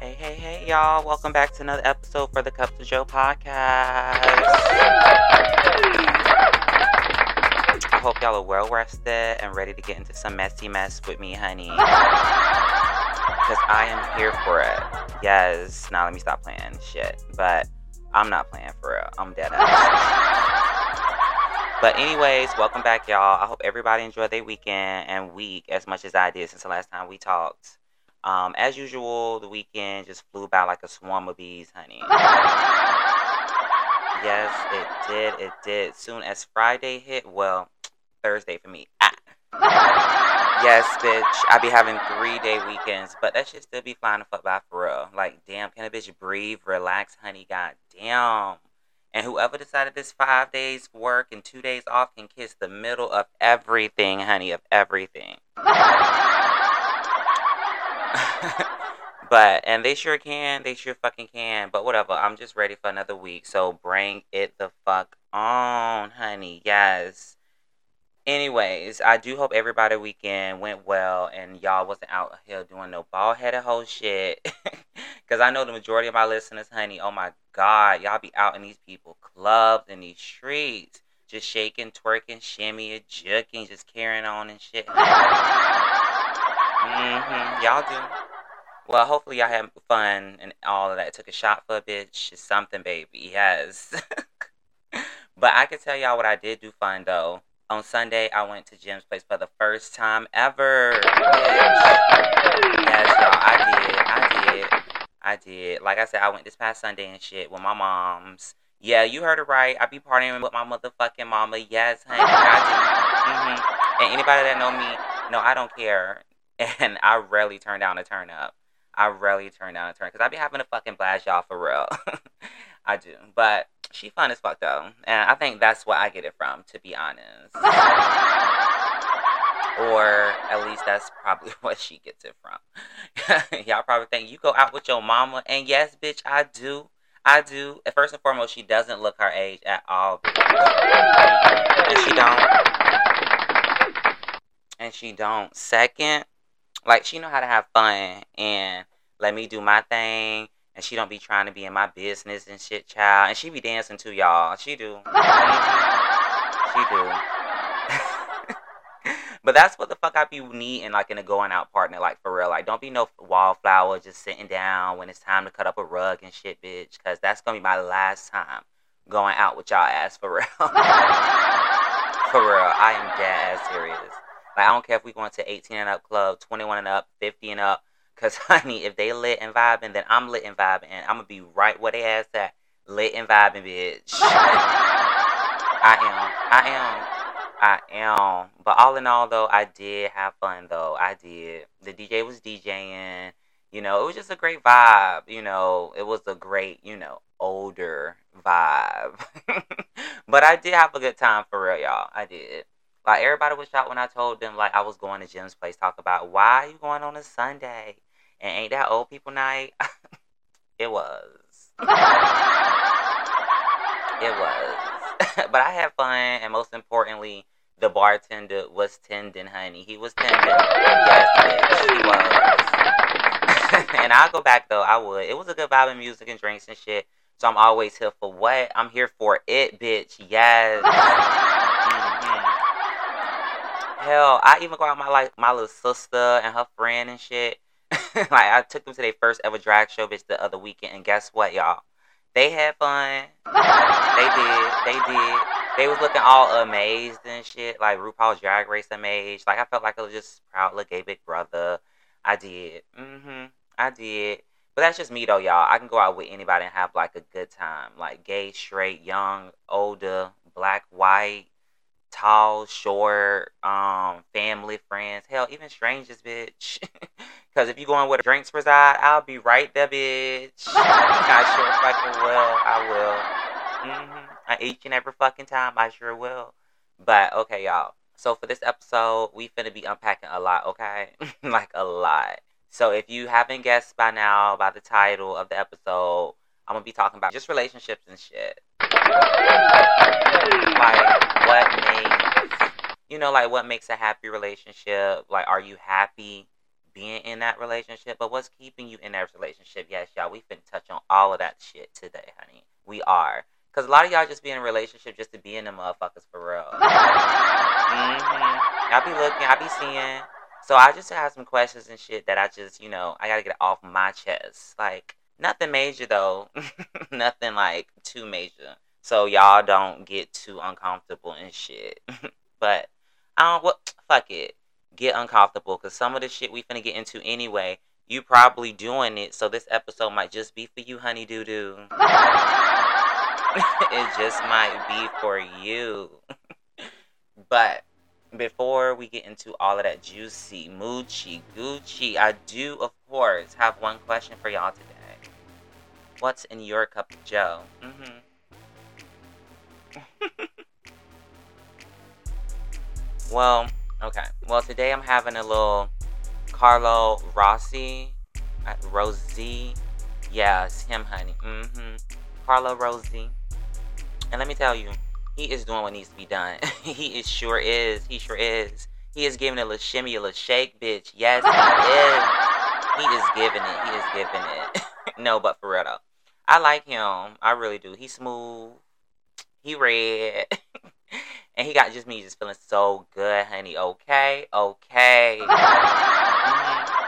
Hey, hey, hey, y'all. Welcome back to another episode for the Cups of Joe podcast. I hope y'all are well rested and ready to get into some messy mess with me, honey. Because I am here for it. Yes. Now let me stop playing shit. But I'm not playing for real. I'm dead ass. but anyways, welcome back, y'all. I hope everybody enjoyed their weekend and week as much as I did since the last time we talked. Um, as usual, the weekend just flew by like a swarm of bees, honey. yes, it did. It did. Soon as Friday hit, well, Thursday for me. Ah. yes, bitch. I be having three day weekends, but that shit still be flying the fuck by for real. Like, damn, can a bitch breathe, relax, honey? God damn. And whoever decided this five days work and two days off can kiss the middle of everything, honey, of everything. but and they sure can, they sure fucking can. But whatever, I'm just ready for another week. So bring it the fuck on, honey. Yes. Anyways, I do hope everybody weekend went well and y'all wasn't out here doing no ball headed whole shit. Cause I know the majority of my listeners, honey, oh my god, y'all be out in these people clubs in these streets. Just shaking, twerking, shimmy, juking, just carrying on and shit. Mm-hmm. Y'all do. Well, hopefully y'all had fun and all of that. Took a shot for a bitch. It's something, baby. Yes. but I can tell y'all what I did do fun though. On Sunday, I went to Jim's place for the first time ever. Bitch. Yes, y'all. I did. I did. I did. Like I said, I went this past Sunday and shit with my moms. Yeah, you heard it right. I be partying with my motherfucking mama. Yes, honey. I do. Mm-hmm. And anybody that know me, no, I don't care. And I rarely turn down a turn up. I rarely turn down a turn because I be having a fucking blast, y'all, for real. I do. But she fun as fuck, though. And I think that's what I get it from, to be honest. or at least that's probably what she gets it from. y'all probably think you go out with your mama. And yes, bitch, I do. I do. First and foremost, she doesn't look her age at all. and she don't. And she don't. Second, like she know how to have fun and let me do my thing. And she don't be trying to be in my business and shit, child. And she be dancing too, y'all. She do. She do. but that's what the fuck I be needing, like in a going out partner, like for real. Like, don't be no wallflower just sitting down when it's time to cut up a rug and shit, bitch. Cause that's gonna be my last time going out with y'all ass for real. for real, I am dead ass serious. Like, I don't care if we going to 18 and up club, 21 and up, 50 and up. Cause honey, if they lit and vibing, then I'm lit and vibing, and I'm gonna be right where they ass at, lit and vibing, bitch. I am, I am, I am. But all in all, though, I did have fun. Though I did. The DJ was DJing. You know, it was just a great vibe. You know, it was a great, you know, older vibe. but I did have a good time for real, y'all. I did. Like everybody was shocked when I told them like I was going to Jim's place. Talk about why are you going on a Sunday and ain't that old people night? it was. it was. but I had fun, and most importantly, the bartender was tending, honey. He was tending. Yes, bitch, he was. and I'll go back though. I would. It was a good vibe of music and drinks and shit. So I'm always here for what? I'm here for it, bitch. Yes. Hell, I even go out with my like my little sister and her friend and shit. like I took them to their first ever drag show bitch the other weekend, and guess what, y'all? They had fun. they did. They did. They was looking all amazed and shit, like RuPaul's Drag Race amazed. Like I felt like I was just proud little gay big brother. I did. Mm-hmm. I did. But that's just me though, y'all. I can go out with anybody and have like a good time. Like gay, straight, young, older, black, white, tall, short, um, family, friends, hell, even strangers, bitch. Because if you going where the drinks reside, I'll be right there, bitch. I sure fucking will. I will. Mm-hmm. Each and every fucking time, I sure will. But okay, y'all. So for this episode, we finna be unpacking a lot, okay? like a lot. So if you haven't guessed by now by the title of the episode, I'm gonna be talking about just relationships and shit. Like what makes you know, like what makes a happy relationship? Like are you happy being in that relationship, but what's keeping you in that relationship? Yes, y'all, we finna touch on all of that shit today, honey. We are. Cause a lot of y'all just be in a relationship just to be in the motherfuckers for real. mm-hmm. I be looking, I be seeing. So I just have some questions and shit that I just, you know, I gotta get off my chest. Like nothing major though, nothing like too major. So y'all don't get too uncomfortable and shit. but I don't. What? Fuck it. Get uncomfortable because some of the shit we finna get into anyway. You probably doing it, so this episode might just be for you, honey doo doo. it just might be for you. but before we get into all of that juicy, moochie, Gucci, I do, of course, have one question for y'all today. What's in your cup of joe? Mm-hmm. well, okay. Well, today I'm having a little Carlo Rossi, uh, Rosie. Yes, him, honey. Mm-hmm. Carlo Rosie. And let me tell you, he is doing what needs to be done. he is sure is. He sure is. He is giving a little shimmy, a little shake, bitch. Yes, he is. He is giving it. He is giving it. no, but for real though. I like him. I really do. He's smooth. He red. and he got just me just feeling so good, honey. Okay? Okay. Mm-hmm.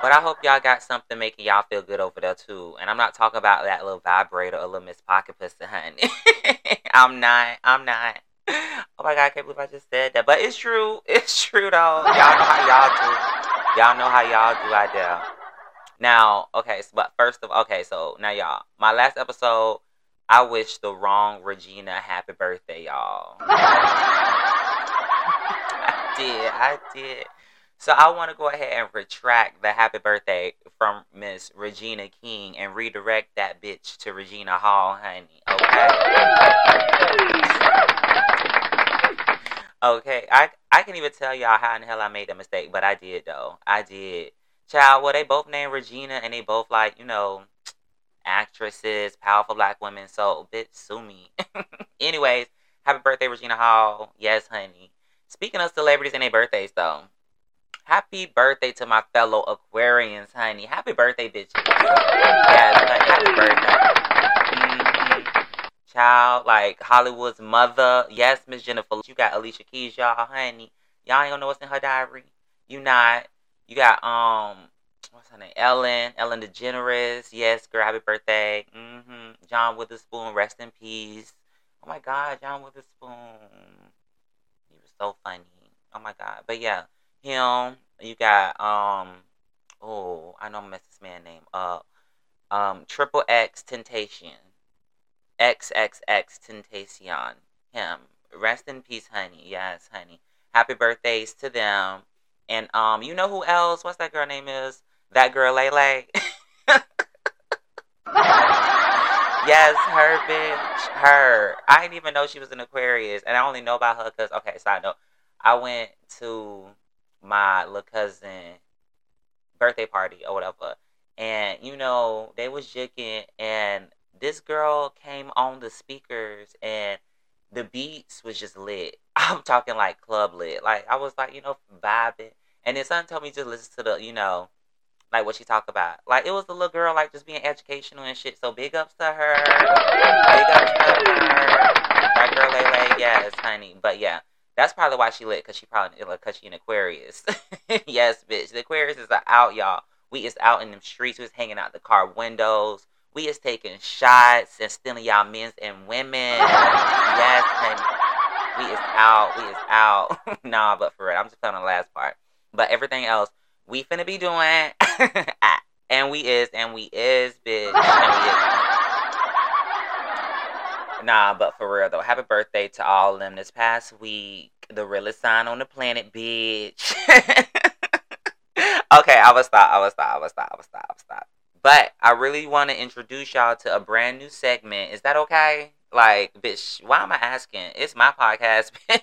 But I hope y'all got something making y'all feel good over there too. And I'm not talking about that little vibrator or little Miss Pocket Pussy, honey. I'm not. I'm not. Oh my god, I can't believe I just said that. But it's true. It's true though. Y'all know how y'all do. Y'all know how y'all do out there. Now, okay, so, but first of okay, so now y'all, my last episode, I wish the wrong Regina happy birthday, y'all. I did, I did. So I want to go ahead and retract the happy birthday from Miss Regina King and redirect that bitch to Regina Hall, honey. Okay. okay, I I can even tell y'all how in the hell I made that mistake, but I did though. I did. Child, well, they both named Regina, and they both like you know actresses, powerful black women. So, bitch, sue me. Anyways, happy birthday, Regina Hall. Yes, honey. Speaking of celebrities and their birthdays, though, happy birthday to my fellow Aquarians, honey. Happy birthday, bitch. yes, happy birthday. Child, like Hollywood's mother. Yes, Miss Jennifer. You got Alicia Keys, y'all, honey. Y'all ain't gonna know what's in her diary. You not. You got um, what's her name? Ellen, Ellen DeGeneres. Yes, girl, happy birthday. Mm-hmm. John Witherspoon, rest in peace. Oh my God, John Witherspoon. He was so funny. Oh my God. But yeah, him. You got um, oh, I know I messed this man name up. Um, Triple X Temptation. XXX Temptation. Him. Rest in peace, honey. Yes, honey. Happy birthdays to them. And um, you know who else? What's that girl name is? That girl Lay Lay. yes, her bitch. Her. I didn't even know she was an Aquarius, and I only know about her because okay. Side note, I went to my little cousin birthday party or whatever, and you know they was jigging, and this girl came on the speakers and the beats was just lit. I'm talking like club lit. Like I was like, you know, vibing. And then son told me just listen to the, you know, like what she talked about. Like it was the little girl like just being educational and shit. So big ups to her. Big ups to her. That girl Lay Lay, yes, honey. But yeah. That's probably why she lit, cause she probably cause she an Aquarius. yes, bitch. The Aquarius is out, y'all. We is out in them streets. We is hanging out the car windows. We is taking shots and stealing y'all men's and women. yes, honey. We is out. We is out. nah, but for real, I'm just playing on the last part. But everything else, we finna be doing. and we is, and we is, bitch. And we is. Nah, but for real though, happy birthday to all of them this past week. The realest sign on the planet, bitch. okay, I will stop. I will stop. I will stop. I will stop. I will stop. But I really want to introduce y'all to a brand new segment. Is that okay? Like, bitch, why am I asking? It's my podcast,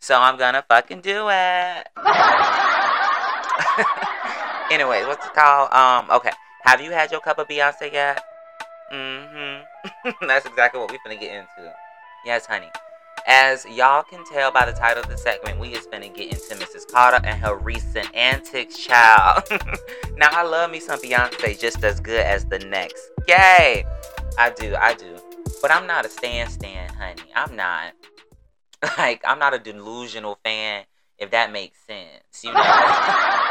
so I'm gonna fucking do it. Anyways, what's it called? Um, okay. Have you had your cup of Beyonce yet? Mm-hmm. That's exactly what we are gonna get into. Yes, honey. As y'all can tell by the title of the segment, we is gonna get into Mrs. Carter and her recent antics, child. now I love me some Beyonce just as good as the next. Yay! I do, I do. But I'm not a stand stand, honey. I'm not. Like, I'm not a delusional fan, if that makes sense, you know?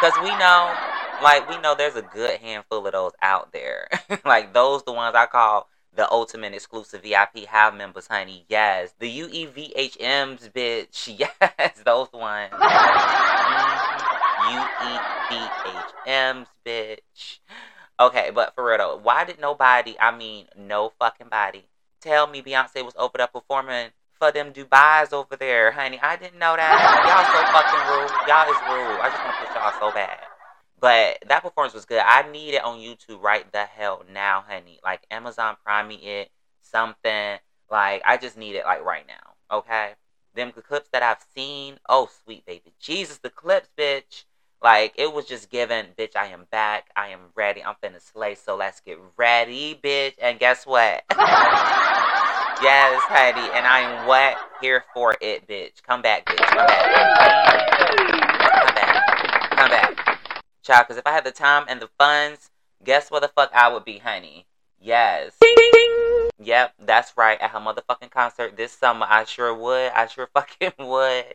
Because we know, like, we know there's a good handful of those out there. like, those the ones I call the ultimate exclusive VIP house members, honey. Yes. The UEVHMs, bitch. Yes, those ones. UEVHMs, bitch. Okay, but for real though, why did nobody, I mean, no fucking body, tell me Beyonce was over there performing for them Dubai's over there, honey? I didn't know that. Y'all so fucking rude. Y'all is rude. I just want to push y'all so bad. But that performance was good. I need it on YouTube right the hell now, honey. Like Amazon Prime me it, something. Like I just need it like right now. Okay. Them the clips that I've seen. Oh sweet baby. Jesus, the clips, bitch. Like it was just given, bitch. I am back. I am ready. I'm finna slay. So let's get ready, bitch. And guess what? yes, honey. And I am what here for it, bitch. Come back, bitch. Come back. Come back. Come back child. Because if I had the time and the funds, guess where the fuck I would be, honey? Yes. Yep, that's right. At her motherfucking concert this summer, I sure would. I sure fucking would.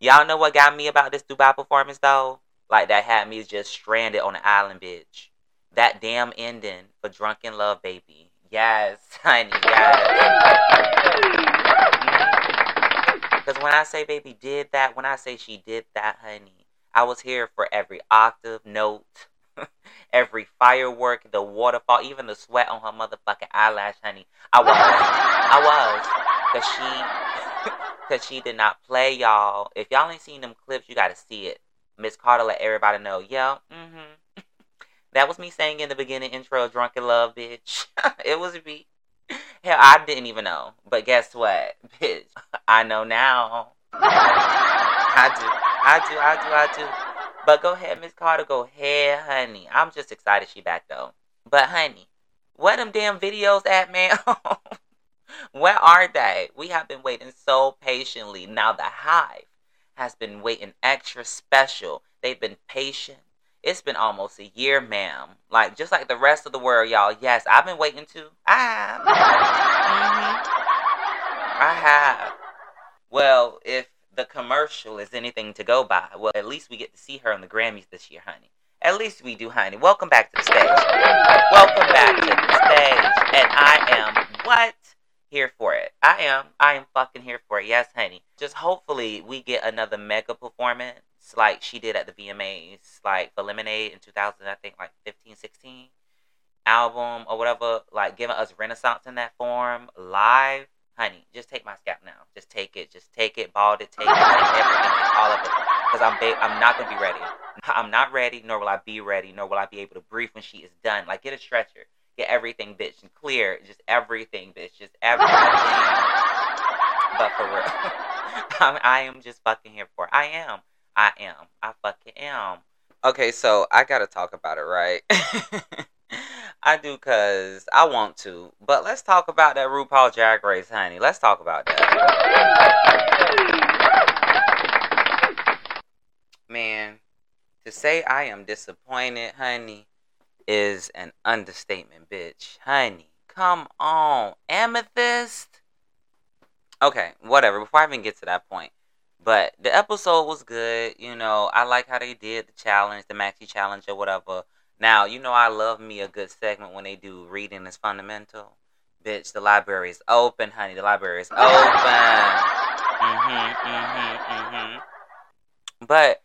Y'all know what got me about this Dubai performance though? Like that had me just stranded on an island, bitch. That damn ending for Drunk in Love, baby. Yes, honey, yes. Because mm-hmm. when I say baby did that, when I say she did that, honey, I was here for every octave, note, every firework, the waterfall, even the sweat on her motherfucking eyelash, honey. I was. I was. Cause she cause she did not play y'all. If y'all ain't seen them clips, you gotta see it. Miss Carter let everybody know, yeah, mm-hmm. that was me saying in the beginning intro, Drunk in Love, bitch. it was me. Hell, I didn't even know. But guess what? Bitch, I know now. I do. I do, I do, I do. But go ahead, Miss Carter. Go ahead, honey. I'm just excited she back though. But honey, where them damn videos at, man? where are they? We have been waiting so patiently. Now the hive has been waiting extra special. They've been patient. It's been almost a year, ma'am. Like just like the rest of the world, y'all. Yes, I've been waiting too. I mm-hmm. I have. Well, if the commercial is anything to go by, well, at least we get to see her on the Grammys this year, honey. At least we do, honey. Welcome back to the stage. Welcome back to the stage. And I am what? Here for it. I am. I am fucking here for it. Yes, honey. Just hopefully we get another mega performance like she did at the VMAs, like for Lemonade in 2000, I think, like 15, 16 album or whatever, like giving us Renaissance in that form live honey, just take my scalp now. Just take it. Just take it. Bald it. Take it. Everything. All of it. Because I'm I'm not gonna be ready. I'm not ready. Nor will I be ready. Nor will I be able to breathe when she is done. Like get a stretcher. Get everything, bitch, and clear. Just everything, bitch. Just everything. but for real, I'm, I am just fucking here for. It. I am. I am. I fucking am. Okay, so I gotta talk about it, right? I do because I want to. But let's talk about that RuPaul Drag Race, honey. Let's talk about that. Man, to say I am disappointed, honey, is an understatement, bitch. Honey, come on. Amethyst? Okay, whatever. Before I even get to that point. But the episode was good. You know, I like how they did the challenge, the maxi challenge or whatever. Now, you know I love me a good segment when they do reading is fundamental. Bitch, the library is open, honey. The library is open. mhm, mhm, mhm. But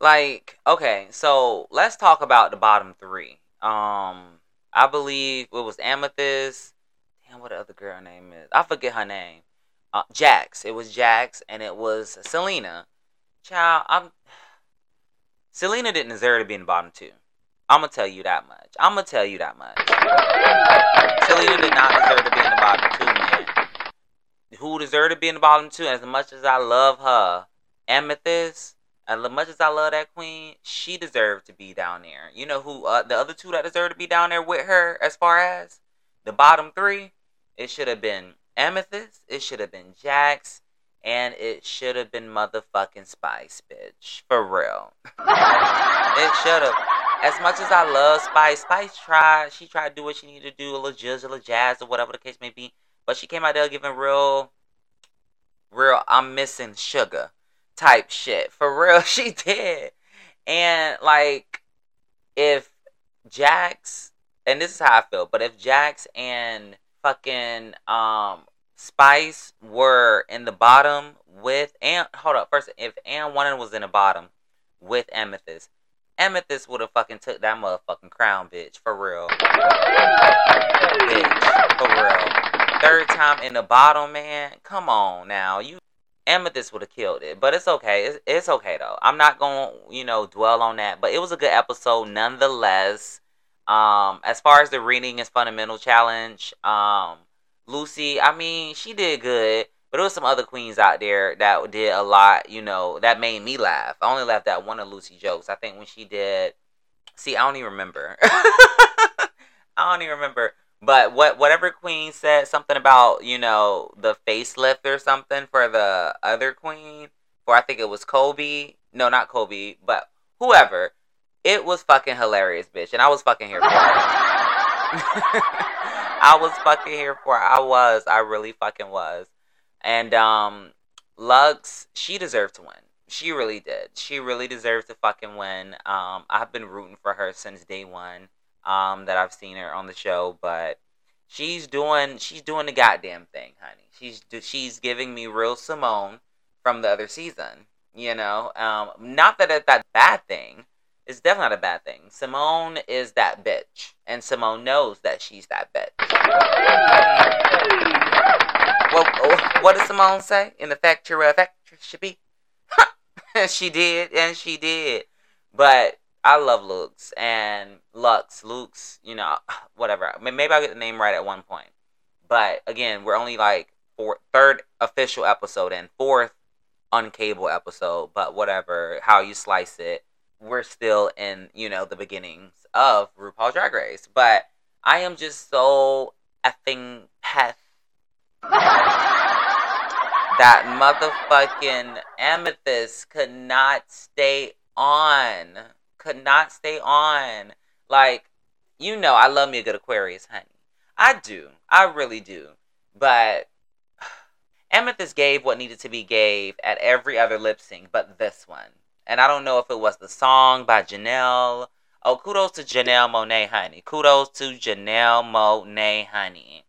like, okay, so let's talk about the bottom three. Um, I believe it was Amethyst. Damn, what the other girl name is? I forget her name. Uh, Jax. It was Jax, and it was Salina. Child, I'm. Salina didn't deserve to be in the bottom two. I'm gonna tell you that much. I'm gonna tell you that much. Salina did not deserve to be in the bottom two, man. Who deserved to be in the bottom two? As much as I love her, Amethyst, as much as I love that queen, she deserved to be down there. You know who? Uh, the other two that deserve to be down there with her, as far as the bottom three, it should have been Amethyst, it should have been Jax, and it should have been motherfucking Spice, bitch. For real. it should have. As much as I love Spice, Spice tried. She tried to do what she needed to do, a little jizz, a little jazz, or whatever the case may be. But she came out there giving real, real, I'm missing sugar type shit. For real, she did. And like, if Jax, and this is how I feel, but if Jax and fucking um Spice were in the bottom with and hold up first if AND1 was in the bottom with Amethyst, Amethyst would have fucking took that motherfucking crown, bitch, for real. bitch, for real. Third time in the bottle, man. Come on now, you Amethyst would have killed it, but it's okay. It's, it's okay though. I'm not gonna you know dwell on that, but it was a good episode nonetheless. Um, as far as the reading is fundamental challenge, um, Loosey, I mean, she did good, but there was some other queens out there that did a lot, you know, that made me laugh. I only laughed at one of Loosey jokes. I think when she did, see, I don't even remember. I don't even remember. But what whatever queen said something about you know the facelift or something for the other queen, for I think it was Kobe. No, not Kobe, but whoever. It was fucking hilarious, bitch, and I was fucking here for it. I was fucking here for it. I was. I really fucking was. And um Luxx, she deserved to win. She really did. She really deserved to fucking win. Um I've been rooting for her since day one. Um that I've seen her on the show, but she's doing she's doing the goddamn thing, honey. She's she's giving me real Symone from the other season. You know, um, not that it's that bad thing, it's definitely not a bad thing. Symone is that bitch, and Symone knows that she's that bitch. what, what did Symone say? In the factory uh, of should be. she did, and she did. But I love Luxx and Lux, Luke's, you know, whatever. Maybe I'll get the name right at one point. But again, we're only like four, third official episode and fourth uncable episode. But whatever, how you slice it we're still in, you know, the beginnings of RuPaul Drag Race. But I am just so effing peth that motherfucking amethyst could not stay on. Could not stay on. Like, you know, I love me a good Aquarius, honey. I do. I really do. But Amethyst gave what needed to be gave at every other lip sync but this one. And I don't know if it was the song by Janelle. Oh, kudos to Janelle Monáe Honey. Kudos to Janelle Monáe Honey.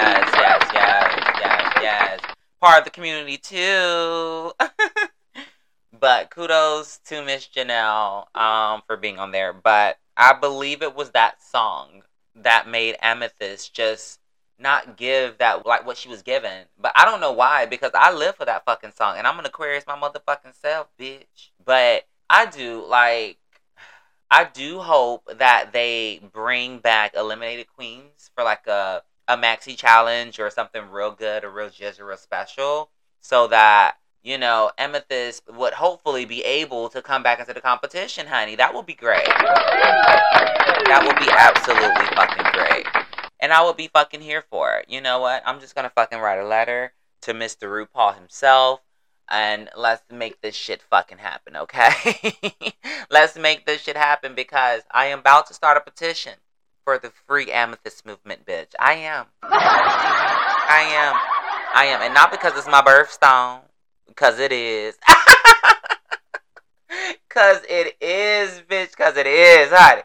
Yes, yes, yes, yes, yes. Part of the community too. but kudos to Miss Janelle um, for being on there. But I believe it was that song that made Amethyst just not give that like what she was given. But I don't know why because I live for that fucking song and I'm an Aquarius my motherfucking self, bitch. But I do like I do hope that they bring back Eliminated Queens for like a a maxi challenge or something real good, a real jizz or a special, so that you know Amethyst would hopefully be able to come back into the competition, honey. That would be great. That would be absolutely fucking great and I would be fucking here for it. You know what? I'm just gonna fucking write a letter to Mr. RuPaul himself and let's make this shit fucking happen, okay? let's make this shit happen because I am about to start a petition for the free amethyst movement, bitch. I am. I am. I am. And not because it's my birthstone, because it is. Because it is, bitch, because it is, honey.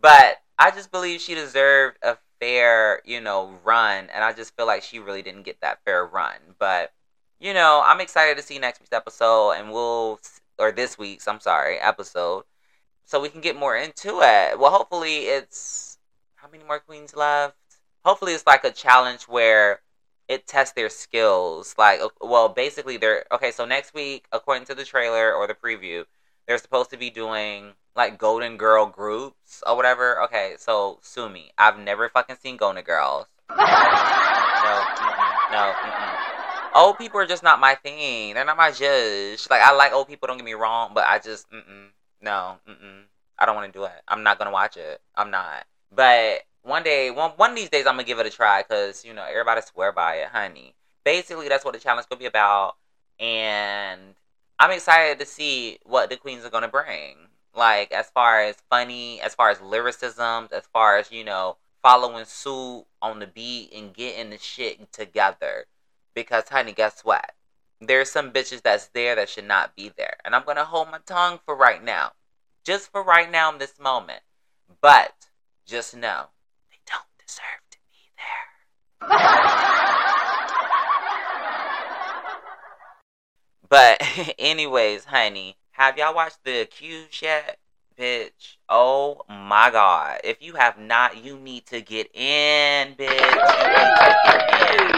But I just believe she deserved a fair, you know, run, and I just feel like she really didn't get that fair run. But you know, I'm excited to see next week's episode, and we'll or this week's, I'm sorry, episode, so we can get more into it. Well, hopefully it's how many more queens left? Hopefully it's like a challenge where it tests their skills. Like, well, basically they're okay. So next week, according to the trailer or the preview, they're supposed to be doing like Golden Girl groups or whatever. Okay, so sue me. I've never fucking seen Golden Girls. no, mm-mm, no. Mm-mm. Old people are just not my thing. They're not my judge. Like I like old people. Don't get me wrong, but I just mm-mm, no. Mm-mm. I don't want to do it. I'm not gonna watch it. I'm not. But one day, one one of these days, I'm gonna give it a try because you know everybody swear by it, honey. Basically, that's what the challenge gonna be about, and I'm excited to see what the queens are gonna bring. Like as far as funny, as far as lyricisms, as far as you know following suit on the beat and getting the shit together. Because honey, guess what? There's some bitches that's there that should not be there, and I'm gonna hold my tongue for right now, just for right now in this moment. But just know they don't deserve to be there. but anyways, honey, have y'all watched The Accused yet? Bitch. Oh my god. If you have not, you need to get in, bitch. You need to get in.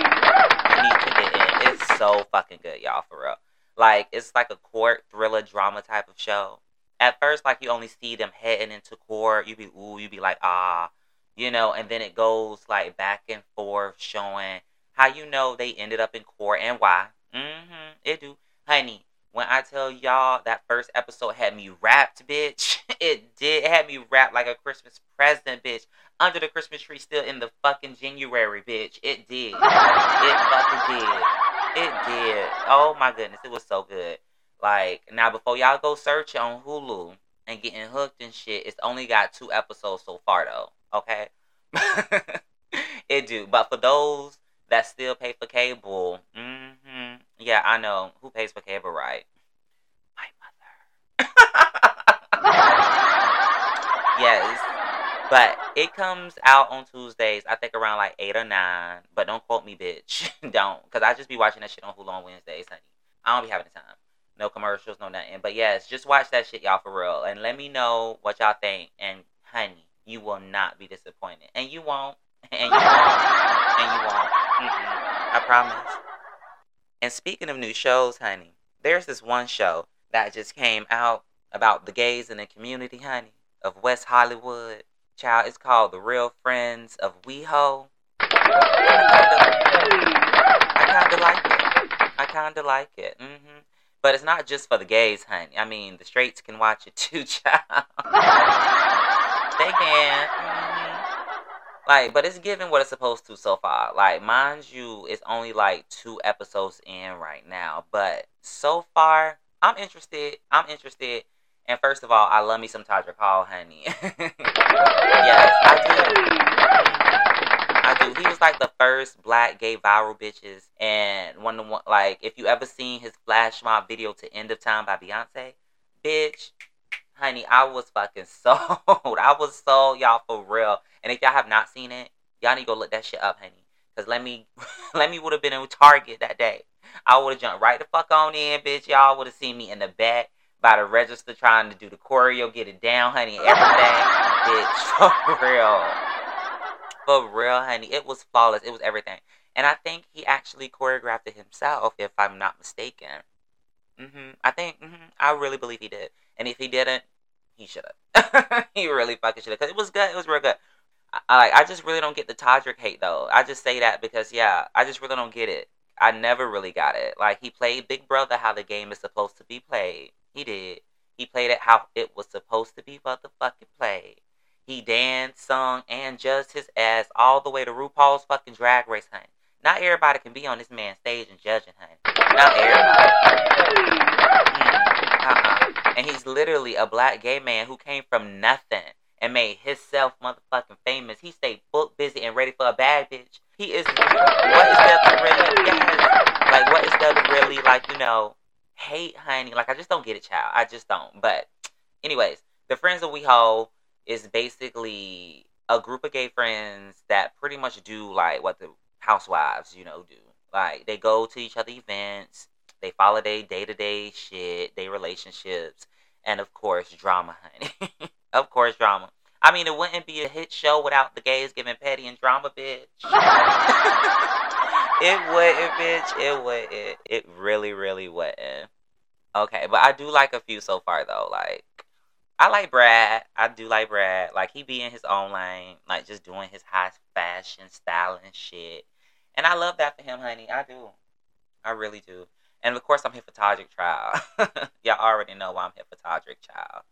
You need to get in. It's so fucking good, y'all, for real. Like, it's like a court thriller drama type of show at first, like you only see them heading into court. You be ooh, you be like ah, you know, and then it goes like back and forth, showing how you know they ended up in court and why. Mm-hmm. It do, honey. When I tell y'all that first episode had me wrapped, bitch, it did. It had me wrapped like a Christmas present, bitch. Under the Christmas tree, still in the fucking January, bitch. It did. It fucking did. It did. Oh my goodness, it was so good. Like now, before y'all go search on Hulu and getting hooked and shit, it's only got two episodes so far though. Okay, it do. But for those that still pay for cable, mm-hmm, yeah, I know who pays for cable, right? My mother. yes. But it comes out on Tuesdays, I think around like 8 or 9. But don't quote me, bitch. don't. Because I just be watching that shit on Hulu on Wednesdays, honey. I don't be having the time. No commercials, no nothing. But yes, just watch that shit, y'all, for real. And let me know what y'all think. And honey, you will not be disappointed. And you won't. And you won't. And you won't. Mm-mm. I promise. And speaking of new shows, honey, there's this one show that just came out about the gays in the community, honey, of West Hollywood. Child, it's called The Real Friends of WeHo. I kind of like it. I kind of like it. Mm-hmm. But it's not just for the gays, honey. I mean, the straights can watch it too, child. they can. Mm-hmm. Like, but it's giving what it's supposed to so far. Like, mind you, it's only like two episodes in right now. But so far, I'm interested. I'm interested. And first of all, I love me some Todrick Hall, honey. yes, I do. I do. He was like the first black gay viral bitches, and one the one like if you ever seen his flash mob video to "End of Time" by Beyonce, bitch, honey, I was fucking sold. I was sold, y'all for real. And if y'all have not seen it, y'all need to go look that shit up, honey. Cause let me, let me would have been in Target that day. I would have jumped right the fuck on in, bitch. Y'all would have seen me in the back by the register trying to do the choreo, get it down, honey, everything, bitch, for real. For real, honey. It was flawless. It was everything. And I think he actually choreographed it himself, if I'm not mistaken. hmm I think, hmm I really believe he did. And if he didn't, he should have. he really fucking should have. Because it was good. It was real good. I, I just really don't get the Todrick hate, though. I just say that because, yeah, I just really don't get it. I never really got it. Like, he played Big Brother how the game is supposed to be played. He did. He played it how it was supposed to be motherfucking played. He danced, sung, and judged his ass all the way to RuPaul's fucking drag race, honey. Not everybody can be on this man's stage and judging, honey. Not everybody. Uh-uh. And he's literally a black gay man who came from nothing and made himself motherfucking famous. He stayed book busy and ready for a bad bitch. He is. What is to really? Yes. Like what is to really like? You know, hate, honey. Like I just don't get it, child. I just don't. But, anyways, the friends of hold is basically a group of gay friends that pretty much do like what the housewives, you know, do. Like they go to each other events, they follow their day to day shit, their relationships, and of course drama, honey. of course drama. I mean, it wouldn't be a hit show without the gays giving petty and drama, bitch. it wouldn't, bitch. It wouldn't. It really, really wouldn't. Okay, but I do like a few so far though. Like I like Brad. I do like Brad. Like he be in his own lane, like just doing his high fashion style and shit. And I love that for him, honey. I do. I really do. And of course, I'm here Child. Y'all already know why I'm here Child.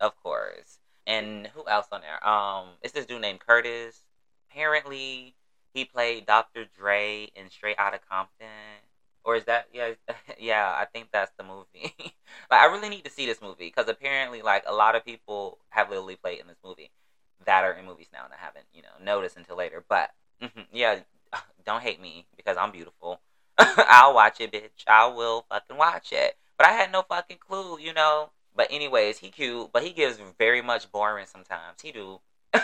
Of course. and who else on there? Um, it's this dude named Curtis. Apparently, he played Dr. Dre in Straight Outta Compton. Or is that yeah yeah I think that's the movie. like I really need to see this movie because apparently like a lot of people have literally played in this movie that are in movies now and I haven't you know noticed until later. But yeah, don't hate me because I'm beautiful. I'll watch it, bitch. I will fucking watch it. But I had no fucking clue, you know. But anyways, he cute, but he gives very much boring sometimes. He do.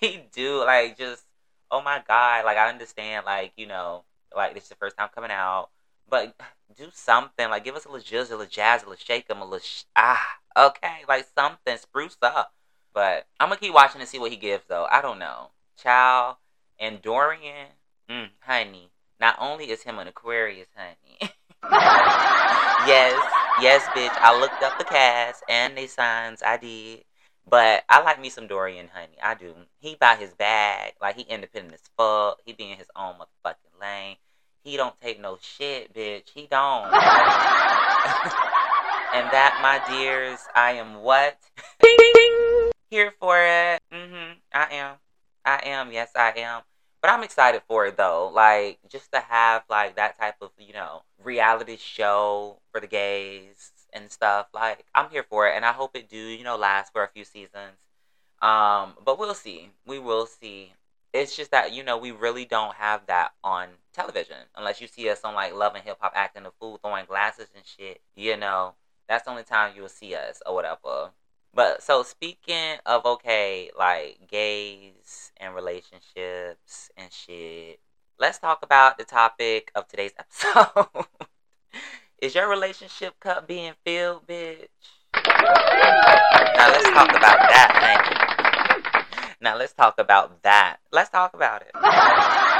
he do like just oh my god, like I understand like, you know, like this is the first time coming out. But do something. Like give us a little jizz, a little jazz, a little shake 'em, a little sh- ah, okay, like something, spruce up. But I'm gonna keep watching and see what he gives though. I don't know. Chow and Dorion, mm, honey. Not only is him an Aquarius, honey. yes, yes, bitch. I looked up the cast and the signs. I did. But I like me some Dorion, honey. I do. He buy his bag. Like, he independent as fuck. He be in his own motherfucking lane. He don't take no shit, bitch. He don't. and that, my dears, I am what? Here for it. Mm-hmm. I am. I am. Yes, I am. But I'm excited for it though. Like just to have like that type of, you know, reality show for the gays and stuff. Like I'm here for it and I hope it do, you know, last for a few seasons. Um, but we'll see. We will see. It's just that, you know, we really don't have that on television. Unless you see us on like Love and Hip Hop acting a fool, throwing glasses and shit. You know. That's the only time you'll see us or whatever. But so speaking of okay, like gays and relationships and shit, let's talk about the topic of today's episode. Is your relationship cup being filled, bitch? Now let's talk about that. Now let's talk about that. Let's talk about it.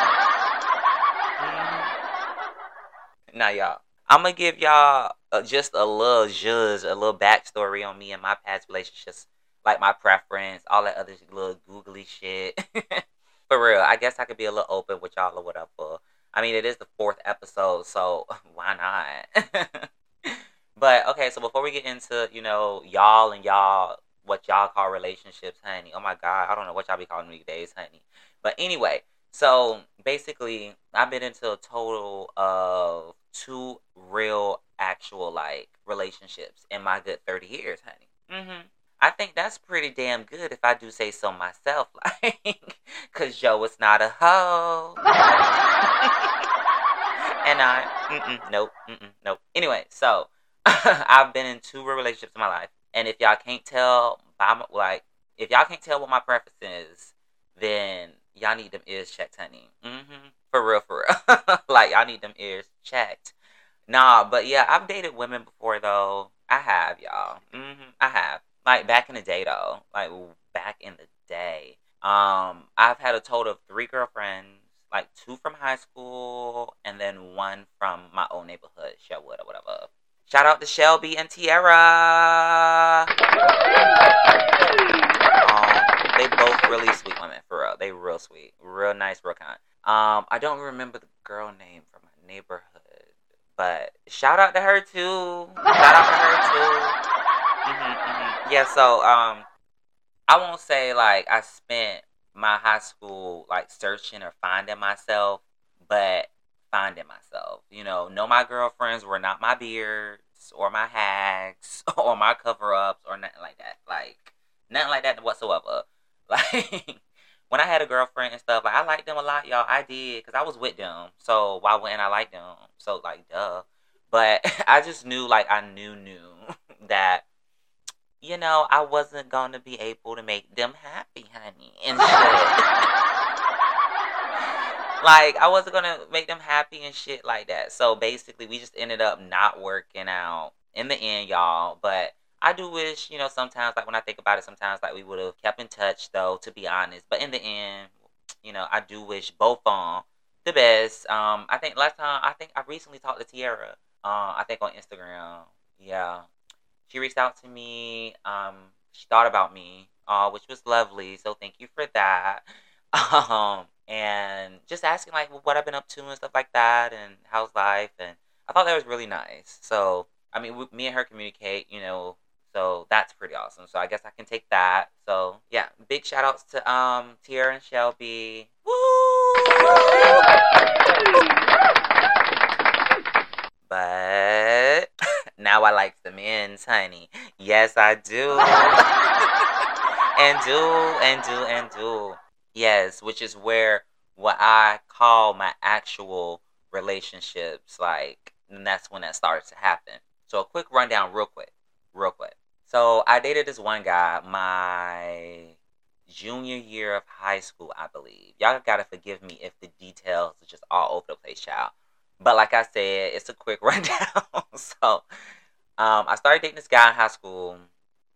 Now, y'all, I'm gonna give y'all uh, just a little zhuzh, a little backstory on me and my past relationships, like my preference, all that other little googly shit. For real, I guess I could be a little open with y'all or whatever. I mean, it is the fourth episode, so why not? but okay, so before we get into you know y'all and y'all what y'all call relationships, honey. Oh my god, I don't know what y'all be calling me days, honey. But anyway, so basically, I've been into a total of two real, actual like relationships in my good thirty years, honey. Mm-hmm. I think that's pretty damn good if I do say so myself, like, cause Joe is not a hoe. and I, mm-mm, nope, mm-mm, nope. Anyway, so I've been in two real relationships in my life, and if y'all can't tell, by my, like, if y'all can't tell what my preference is, then y'all need them ears checked, honey. Mm-hmm. For real, for real. like y'all need them ears checked. Nah, but yeah, I've dated women before though. I have, y'all. Mm-hmm. I have. Like back in the day though. Like back in the day. Um, I've had a total of three girlfriends. Like two from high school, and then one from my old neighborhood, Shelwood or whatever. Shout out to Shelby and Tiara. Um, they both really sweet women for real. They real sweet, real nice, real kind. Um, I don't remember the girl name from my neighborhood, but shout out to her too. Shout out to her too. Mm-hmm, mm-hmm. Yeah. So um, I won't say like I spent my high school like searching or finding myself, but finding myself. You know, no, my girlfriends were not my beards or my hags or my cover ups or nothing like that. Like nothing like that whatsoever. Like when I had a girlfriend and stuff, like I liked them a lot, y'all. I did because I was with them. So why wouldn't I like them? So like, duh. But I just knew, like, I knew, knew that you know I wasn't gonna be able to make them happy, honey, and shit. like I wasn't gonna make them happy and shit like that. So basically, we just ended up not working out in the end, y'all. But I do wish, you know, sometimes like when I think about it, sometimes like we would have kept in touch though, to be honest. But in the end, you know, I do wish both on the best. Um, I think last time I think I recently talked to Tiara. Uh, I think on Instagram. Yeah, she reached out to me. Um, she thought about me, uh, which was lovely. So thank you for that. Um, and just asking like what I've been up to and stuff like that, and how's life, and I thought that was really nice. So I mean, we, me and her communicate, you know, So that's pretty awesome. So I guess I can take that. So yeah, big shout outs to um Tiara and Shelby. Woo! But now I like the men's, honey. Yes, I do. and do, and do, and do. Yes, which is where what I call my actual relationships, like, and that's when that starts to happen. So, a quick rundown, real quick, real quick. So, I dated this one guy my junior year of high school, I believe. Y'all gotta forgive me if the details are just all over the place, child. But like I said, it's a quick rundown. so, um, I started dating this guy in high school,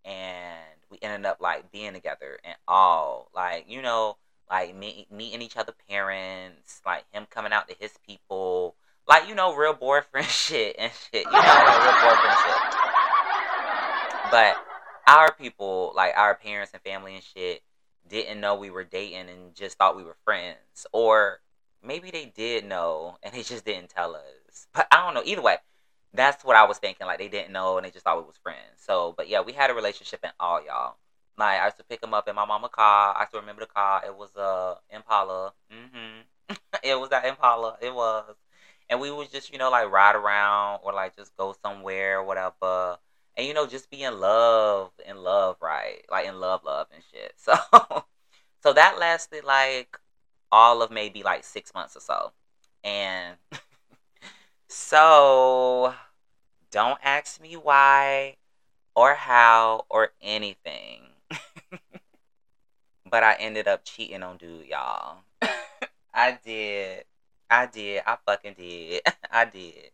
and we ended up like being together and all, like you know, like me, meeting each other parents, like him coming out to his people, like you know, real boyfriend shit and shit. You know, like real boyfriend shit. But our people, like our parents and family and shit, didn't know we were dating and just thought we were friends, or maybe they did know and they just didn't tell us. But I don't know. Either way, that's what I was thinking. Like they didn't know and they just thought we was friends. So, but yeah, we had a relationship and all y'all. Like I used to pick him up in my mama car. I still remember the car. It was a uh, Impala. Mm-hmm. it was that Impala. It was, and we would just you know like ride around or like just go somewhere or whatever. And you know just be in love, in love, right? Like in love, love and shit. So, so that lasted like all of maybe like six months or so, and so don't ask me why or how or anything. but I ended up cheating on dude, y'all. I did. I did. I fucking did. I did.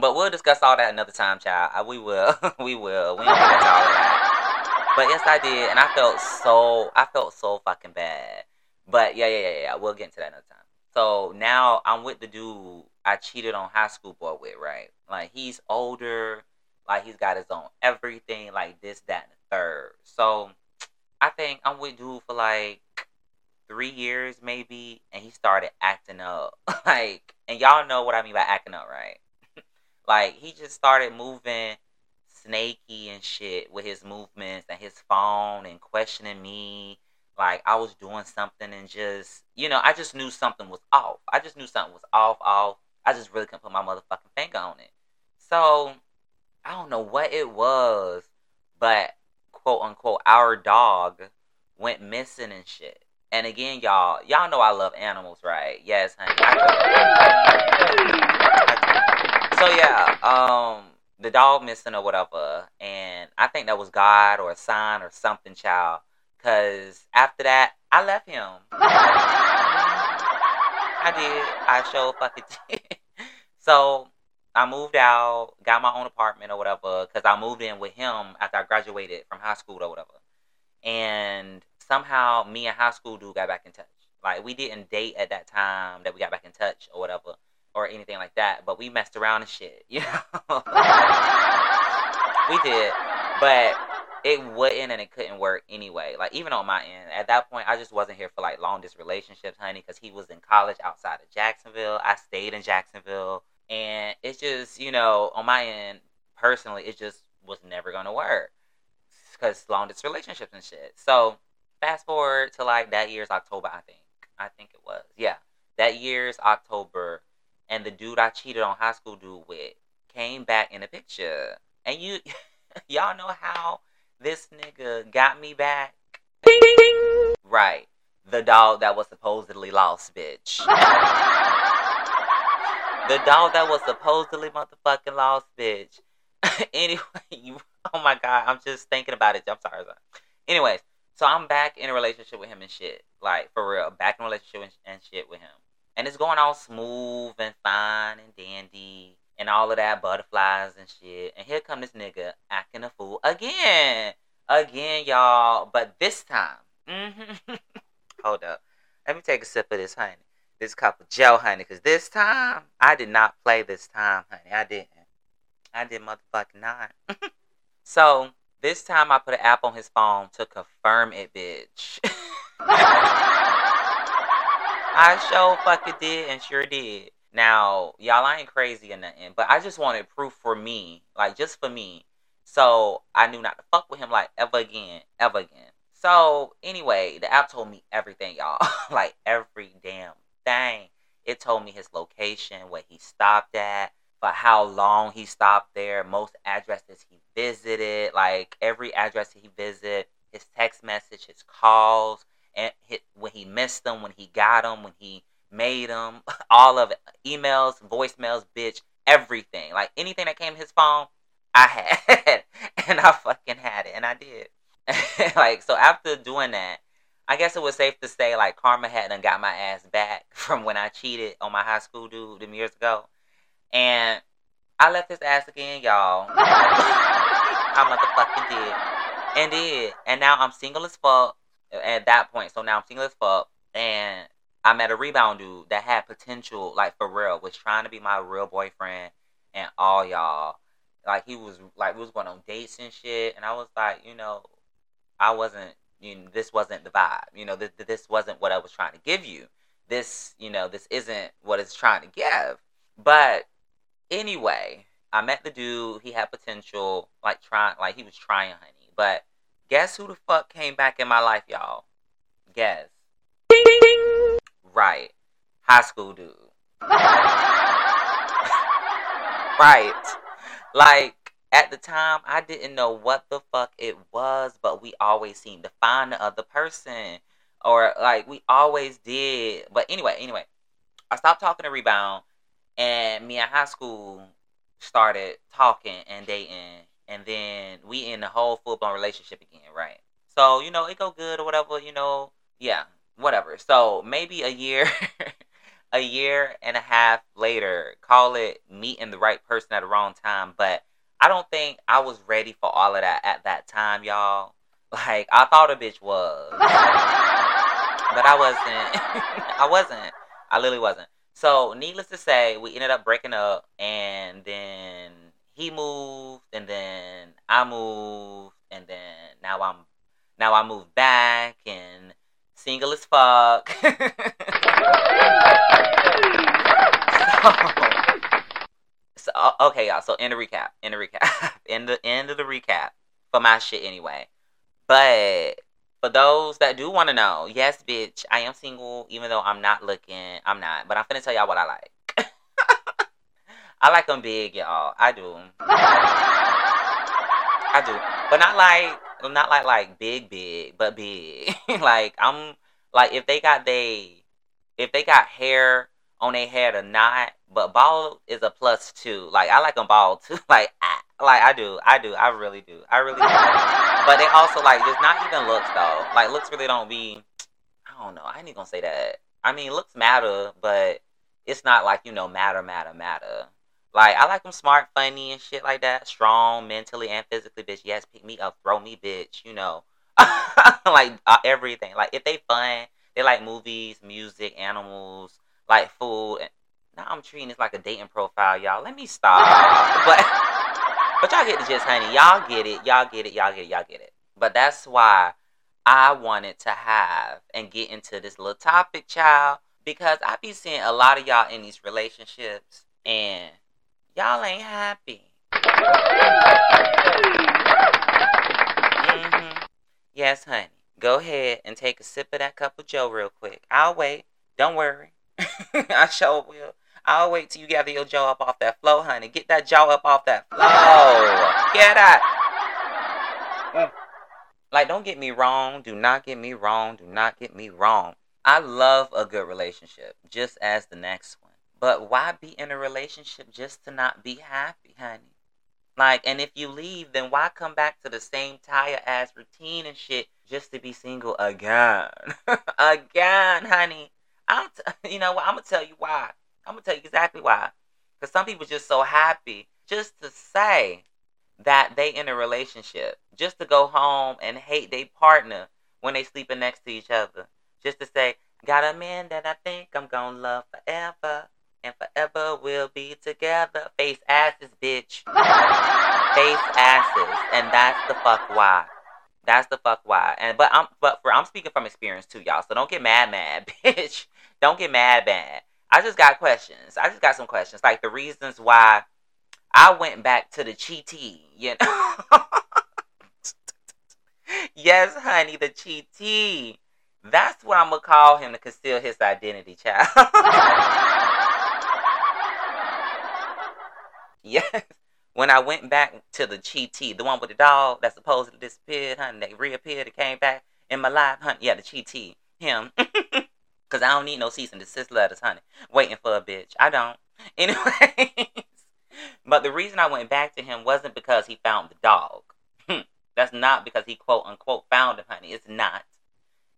But we'll discuss all that another time, child. We will. we will. We get into all that. But yes, I did, and I felt so. I felt so fucking bad. But yeah, yeah, yeah, yeah. We'll get into that another time. So now I'm with the dude I cheated on high school boy with, right? Like he's older, like he's got his own everything, like this, that, and the third. So I think I'm with dude for like three years maybe, and he started acting up. like, and y'all know what I mean by acting up, right? Like he just started moving snaky and shit with his movements and his phone and questioning me. Like I was doing something and just, you know, I just knew something was off. I just knew something was off, off. I just really couldn't put my motherfucking finger on it. So I don't know what it was, but quote unquote, our dog went missing and shit. And again, y'all, y'all know I love animals, right? Yes, honey. so yeah, um, the dog missing or whatever, and I think that was God or a sign or something, child. Cause after that, I left him. I did. I sure fucking so I moved out, got my own apartment or whatever, because I moved in with him after I graduated from high school or whatever. And somehow me and high school dude got back in touch. Like we didn't date at that time that we got back in touch or whatever or anything like that, but we messed around and shit, you know. we did. But it wouldn't and it couldn't work anyway. Like even on my end, at that point, I just wasn't here for like long distance relationships, honey, because he was in college outside of Jacksonville. I stayed in Jacksonville, and it's just you know on my end personally, it just was never gonna work because long distance relationships and shit. So fast forward to like that year's October, I think. I think it was yeah, that year's October, and the dude I cheated on high school dude with came back in the picture, and you. y'all know how this nigga got me back. Right. The dog that was supposedly lost, bitch. the dog that was supposedly motherfucking lost, bitch. anyway, you, oh my god, I'm just thinking about it. I'm sorry, sorry. Anyways, so I'm back in a relationship with him and shit. Like, for real. Back in a relationship and, and shit with him. And it's going all smooth and fine and dandy and all of that butterflies and shit. And here come this nigga acting a fool again again, y'all. But this time, mm-hmm. hold up. Let me take a sip of this honey. This cup of gel honey. Because this time, I did not play this time, honey. I didn't. I did motherfucking not. so, this time I put an app on his phone to confirm it, bitch. I sure fucking did and sure did. Now, y'all, I ain't crazy or nothing, but I just wanted proof for me, like just for me, So I knew not to fuck with him like ever again, ever again. So anyway, the app told me everything, y'all. like every damn thing. It told me his location, where he stopped at, for how long he stopped there, most addresses he visited, like every address he visited, his text message, his calls, and hit, when he missed them, when he got them, when he made them, all of it, emails, voicemails, bitch, everything, like anything that came his phone, I had, and I fucking had it, and I did. like so, after doing that, I guess it was safe to say like karma hadn't got my ass back from when I cheated on my high school dude them years ago, and I left his ass again, y'all. I motherfucking did, and did, and now I'm single as fuck at that point. So now I'm single as fuck, and I met a rebound dude that had potential, like for real, was trying to be my real boyfriend, and all y'all. Like he was like we was going on dates and shit, and I was like, you know, I wasn't, you know, this wasn't the vibe. You know, this this wasn't what I was trying to give you. This, you know, this isn't what it's trying to give. But anyway, I met the dude. He had potential, like trying, like he was trying, honey. But guess who the fuck came back in my life, y'all? Guess. Right. High school dude. right. Like, at the time, I didn't know what the fuck it was, but we always seemed to find the other person. Or, like, we always did. But anyway, anyway, I stopped talking to Rebound, and me in high school started talking and dating, and then we in the whole full blown relationship again, right? So, you know, it go good or whatever, you know, yeah, whatever. So maybe a year, a year and a half later, call it meeting the right person at the wrong time. But I don't think I was ready for all of that at that time, y'all. Like I thought a bitch was, but I wasn't. I wasn't. I literally wasn't. So, needless to say, we ended up breaking up, and then he moved, and then I moved, and then now I'm now I moved back, and single as fuck. so, so, uh, okay, y'all. So in the recap, in the recap, in the end of the recap for my shit anyway. But for those that do want to know, yes, bitch, I am single, even though I'm not looking. I'm not, but I'm finna tell y'all what I like. I like them big, y'all. I do. I do, but not like not like like big big, but big. like I'm like if they got they if they got hair on their head or not, but bald is a plus too. Like I like them bald too. Like I, like I do, I do, I really do, I really do. but they also like just not even looks though. Like looks really don't be. I don't know. I ain't even gonna say that. I mean, looks matter, but it's not like you know matter, matter, matter. Like I like them smart, funny, and shit like that. Strong mentally and physically, bitch. Yes, pick me up, throw me, bitch. You know, like uh, everything. Like if they fun, they like movies, music, animals, like food. Now I'm treating this like a dating profile, y'all. Let me stop. but but y'all get the gist, honey. Y'all get it. Y'all get it. Y'all get it. Y'all get it. But that's why I wanted to have and get into this little topic, child, because I be seeing a lot of y'all in these relationships and Y'all ain't happy. Mm-hmm. Yes, honey. Go ahead and take a sip of that cup of Joe real quick. I'll wait. Don't worry. I sure will. I'll wait till you gather your jaw up off that flow, honey. Get that jaw up off that flow. Get. Mm. Like, don't get me wrong. Do not get me wrong. Do not get me wrong. I love a good relationship, just as the next. But why be in a relationship just to not be happy, honey? Like, and if you leave, then why come back to the same tired ass routine and shit just to be single again? again, honey. I'm, t- you know what? I'm gonna tell you why. I'm gonna tell you exactly why. Because some people just so happy just to say that they in a relationship, just to go home and hate their partner when they sleeping next to each other, just to say, got a man that I think I'm gonna love forever and forever we'll be together. Face asses, bitch. Face asses, and that's the fuck why. That's the fuck why. And but I'm but for I'm speaking from experience too, y'all. So don't get mad, mad, bitch. Don't get mad, mad. I just got questions. I just got some questions, like the reasons why I went back to the cheatee, you know. yes, honey, the cheatee. That's what I'm gonna call him to conceal his identity, child. yes. When I went back to the cheatee, the one with the dog that supposedly disappeared, honey, they reappeared, it came back in my life, honey. Yeah, the cheatee. Him. Cause I don't need no cease and desist letters, honey. Waiting for a bitch. I don't. Anyways. But the reason I went back to him wasn't because he found the dog. That's not because he quote unquote found him, honey. It's not.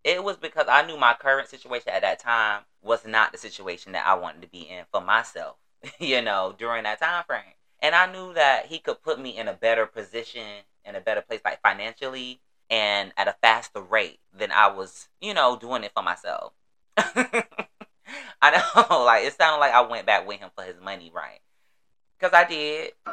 It was because I knew my current situation at that time was not the situation that I wanted to be in for myself, you know, during that time frame. And I knew that he could put me in a better position, in a better place, like financially and at a faster rate than I was, you know, doing it for myself. I know, like, it sounded like I went back with him for his money, right? Because I did.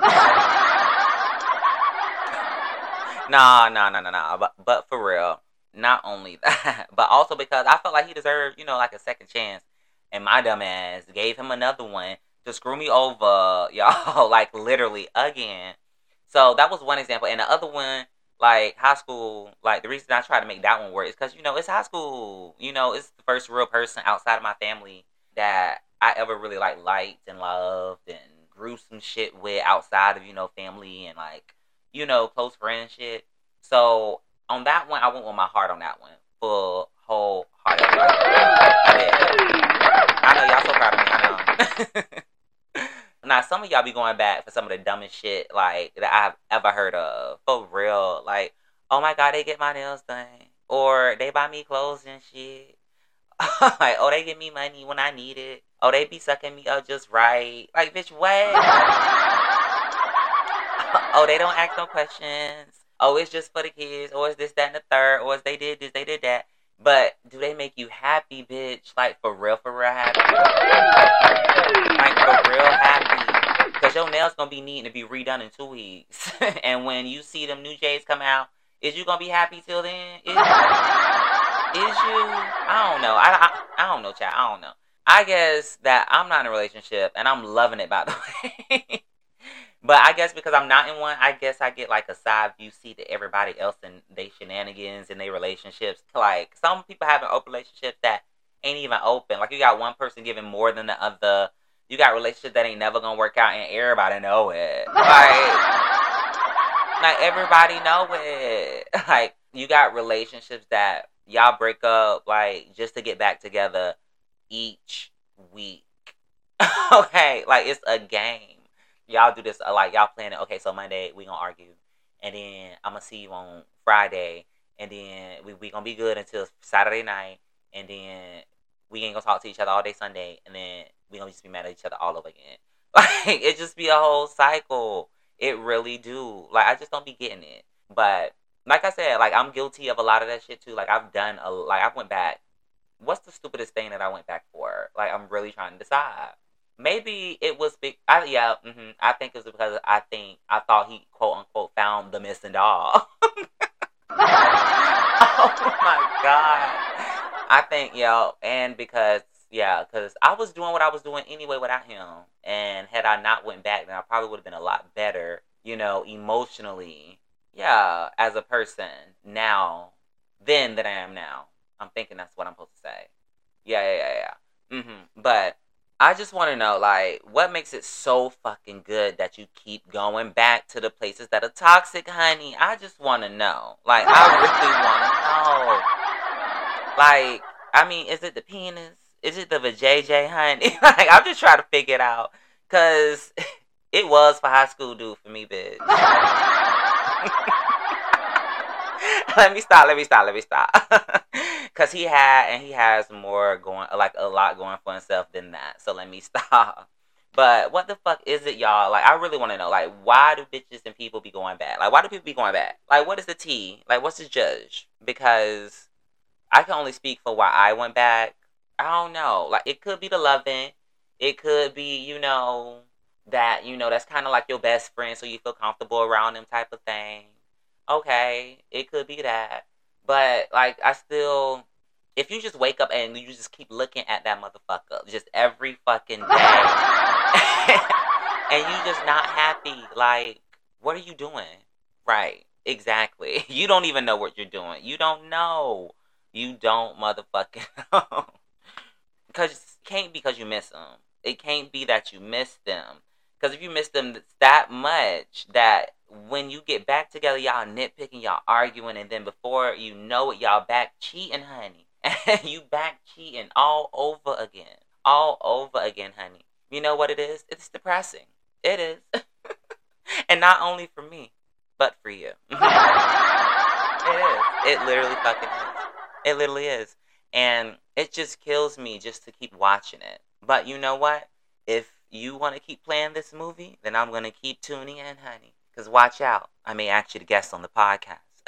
nah, nah, nah, nah, nah. But, but for real, not only that, but also because I felt like he deserved, you know, like a second chance. And my dumb ass gave him another one to screw me over, y'all, like literally again. So that was one example. And the other one, like high school, like the reason I try to make that one work is because, you know, it's high school. You know, it's the first real person outside of my family that I ever really like liked and loved and grew some shit with outside of, you know, family and like, you know, close friends shit. So on that one, I went with my heart on that one. Full whole heart. Yeah. I know y'all so proud of me. I know. now some of y'all be going back for some of the dumbest shit like that I've ever heard of. For real. Like, oh my god, they get my nails done. Or they buy me clothes and shit. like, oh, they give me money when I need it. Oh, they be sucking me up just right. Like, bitch, what? oh, they don't ask no questions. Oh, it's just for the kids. Or it's this, that, and the third. Or it's they did this, they did that. But do they make you happy, bitch? Like, for real, for real happy? Like, for real happy? To be needing to be redone in two weeks. and when you see them new J's come out, is you to be happy till then? Is, is you? I don't know. I, I, I don't know, chat. I don't know. I guess that I'm not in a relationship and I'm loving it by the way. but I guess because I'm not in one, I guess I get like a side view see to everybody else and they shenanigans and their relationships. Like some people have an open relationship that ain't even open. Like you got one person giving more than the other. You got relationships that ain't never gonna work out and everybody know it. Like like everybody know it. Like you got relationships that y'all break up like just to get back together each week. okay, like it's a game. Y'all do this like y'all plan it. Okay, so Monday we gonna argue, and then I'm gonna see you on Friday, and then we we gonna be good until Saturday night, and then we ain't gonna talk to each other all day Sunday, and then we gonna just be mad at each other all over again. Like it just be a whole cycle. It really do. Like I just don't be getting it. But like I said, like I'm guilty of a lot of that shit too. Like I've done a like I went back what's the stupidest thing that I went back for? Like, I'm really trying to decide. Maybe it was big. I, yeah, mm-hmm, I think it was because I think I thought he quote unquote found the missing dog. oh my god! I think yo, and because yeah, because I was doing what I was doing anyway without him, and had I not went back, then I probably would have been a lot better, you know, emotionally. Yeah, as a person now, then than I am now. I'm thinking that's what I'm supposed to say. Yeah, yeah, yeah, yeah. Mm-hmm. But I just want to know, like, what makes it so fucking good that you keep going back to the places that are toxic, honey? I just want to know. Like, I really want to know. Like, I mean, is it the penis? Is it the vajayjay, honey? like, I'm just trying to figure it out. Because it was for high school dude for me, bitch. let me stop, let me stop, let me stop. Cause he had and he has more going like a lot going for himself than that. So let me stop. But what the fuck is it, y'all? Like I really want to know. Like why do bitches and people be going bad? Like why do people be going bad? Like what is the T? Like what's the judge? Because I can only speak for why I went back. I don't know. Like it could be the loving. It could be, you know, that, you know, that's kind of like your best friend so you feel comfortable around them type of thing okay, it could be that. But like I still if you just wake up and you just keep looking at that motherfucker just every fucking day and you just not happy. Like, what are you doing? Right. Exactly. You don't even know what you're doing. You don't know. You don't motherfucking. Because can't because you miss them. It can't be that you miss them. Because if you miss them that much, that when you get back together, y'all nitpicking, y'all arguing, and then before you know it, y'all back cheating, honey. And you back cheating all over again. All over again, honey. You know what it is? It's depressing. It is. and not only for me, but for you. it is. It literally fucking is. It literally is. And it just kills me just to keep watching it. But you know what? If you want to keep playing this movie, then I'm going to keep tuning in, honey. Because watch out. I may ask you to guest on the podcast.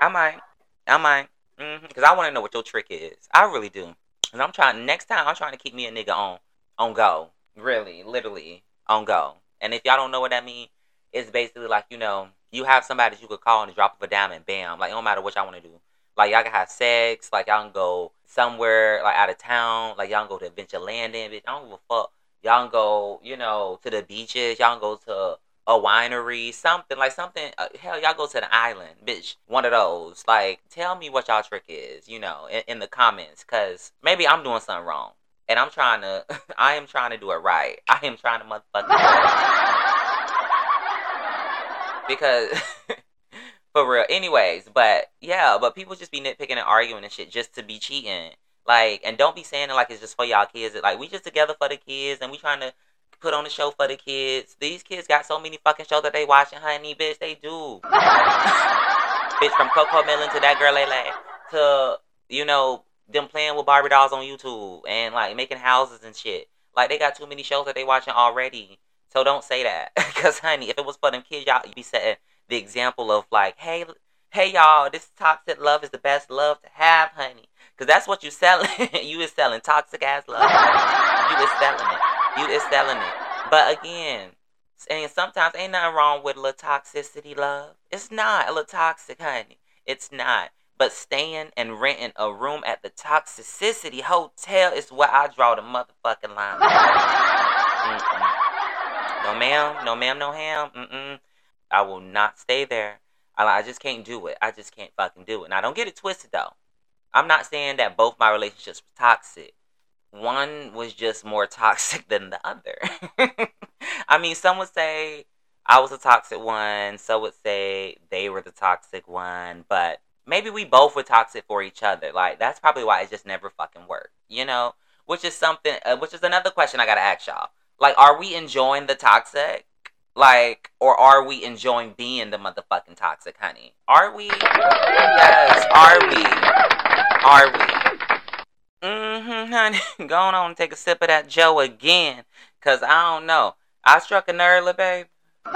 I might. I might. Because mm-hmm. I want to know what your trick is. I really do. And I'm trying. Next time, I'm trying to keep me a nigga on on go. Really, literally on go. And if y'all don't know what that means, it's basically like you know you have somebody that you could call on the drop of a dime and bam. Like, no matter what y'all want to do. Like, y'all can have sex. Like, y'all can go somewhere, like, out of town. Like, y'all can go to Adventure Landing. Bitch, I don't give a fuck. Y'all can go, you know, to the beaches. Y'all can go to a winery, something like something. Uh, hell, y'all go to the island, bitch. One of those. Like, tell me what y'all trick is, you know, in, in the comments, cause maybe I'm doing something wrong, and I'm trying to. I am trying to do it right. I am trying to motherfucking. because for real. Anyways, but yeah, but people just be nitpicking and arguing and shit just to be cheating. Like, and don't be saying it like it's just for y'all kids. Like, we just together for the kids, and we trying to put on a show for the kids. These kids got so many fucking shows that they watching, honey, bitch. They do. bitch, from CoComelon to that girl Lay Lay to you know them playing with Barbie dolls on YouTube and like making houses and shit. Like they got too many shows that they watching already. So don't say that. Because, honey, if it was for them kids, y'all you'd be setting the example of, like, hey, hey, y'all, this toxic love is the best love to have, honey. Because that's what you selling. you is selling toxic ass love. you is selling it. You is selling it. But again, and sometimes ain't nothing wrong with a little toxicity love. It's not a little toxic, honey. It's not. But staying and renting a room at the toxicity hotel is where I draw the motherfucking line. No ma'am, no ma'am, no ham. Mm-mm. I will not stay there. I, I just can't do it. I just can't fucking do it. Now, don't get it twisted though. I'm not saying that both my relationships were toxic. One was just more toxic than the other. I mean, some would say I was a toxic one. Some would say they were the toxic one. But maybe we both were toxic for each other. Like that's probably why it just never fucking worked. You know, which is something. Uh, which is another question I gotta ask y'all. Like, are we enjoying the toxic? Like, or are we enjoying being the motherfucking toxic, honey? Are we? Yes, are we? Are we? Mm-hmm, honey. Go on and take a sip of that Joe again. Cause I don't know. I struck a nerve, babe.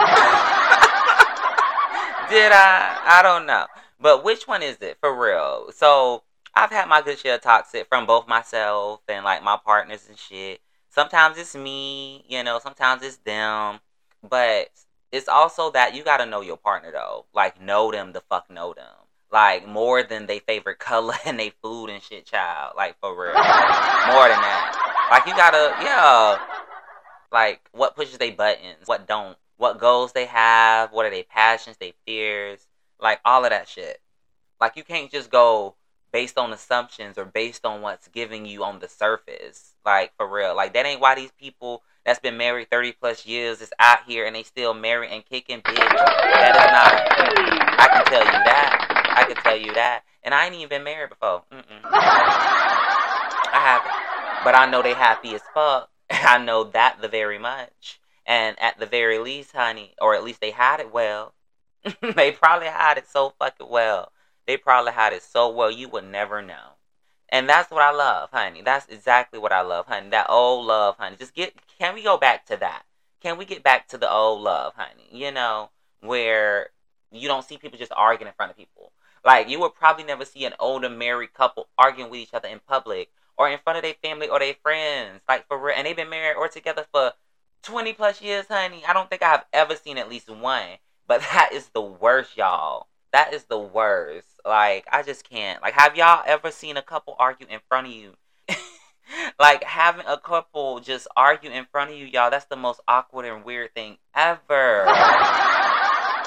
Did I? I don't know. But which one is it for real? So I've had my good share of toxic from both myself and like my partners and shit sometimes it's me, you know, sometimes it's them. But it's also that you gotta know your partner though. Like know them the fuck know them. Like more than they favorite color and they food and shit, child. Like for real. more than that. Like you gotta yeah. Like what pushes they buttons, what don't, what goals they have, what are their passions, their fears, like all of that shit. Like you can't just go based on assumptions or based on what's giving you on the surface. Like for real. Like that ain't why these people that's been married 30 plus years is out here and they still married and kicking bitch. That is not I can tell you that. I can tell you that. And I ain't even been married before. Mm-mm. I haven't. But I know they happy as fuck. I know that the very much. And at the very least, honey, or at least they had it well. they probably had it so fucking well they probably had it so well you would never know. And that's what I love, honey. That's exactly what I love, honey. That old love, honey. Just get can we go back to that? Can we get back to the old love, honey? You know, where you don't see people just arguing in front of people. Like you would probably never see an older married couple arguing with each other in public or in front of their family or their friends. Like for real and they've been married or together for twenty plus years, honey. I don't think I have ever seen at least one. But that is the worst, y'all. That is the worst. Like, I just can't. Like, have y'all ever seen a couple argue in front of you? like having a couple just argue in front of you, y'all, that's the most awkward and weird thing ever.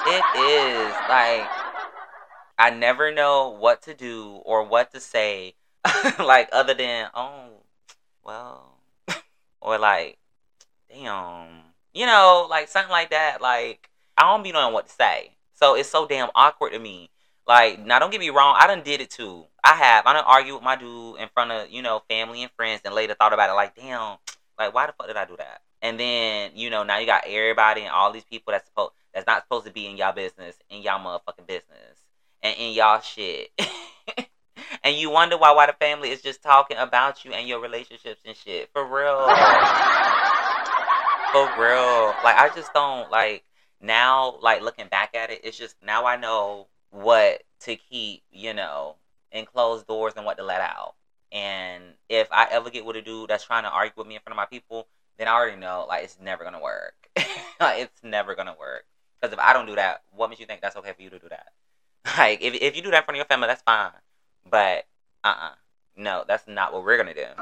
it is. Like I never know what to do or what to say. like other than, oh, well or like, damn. You know, like something like that. Like I don't be knowing what to say. So it's so damn awkward to me. Like, now don't get me wrong, I done did it too. I have. I done argued with my dude in front of, you know, family and friends and later thought about it like, damn, like why the fuck did I do that? And then, you know, now you got everybody and all these people that's supposed that's not supposed to be in y'all business, in y'all motherfucking business. And in y'all shit. and you wonder why why the family is just talking about you and your relationships and shit. For real. For real. Like I just don't like now like looking back at it, it's just now I know what to keep, you know, in closed doors and what to let out. And if I ever get with a dude that's trying to argue with me in front of my people, then I already know like it's never gonna work. like, it's never gonna work. Because if I don't do that, what makes you think that's okay for you to do that? Like if if you do that in front of your family, that's fine. But uh uh-uh. uh no, that's not what we're gonna do.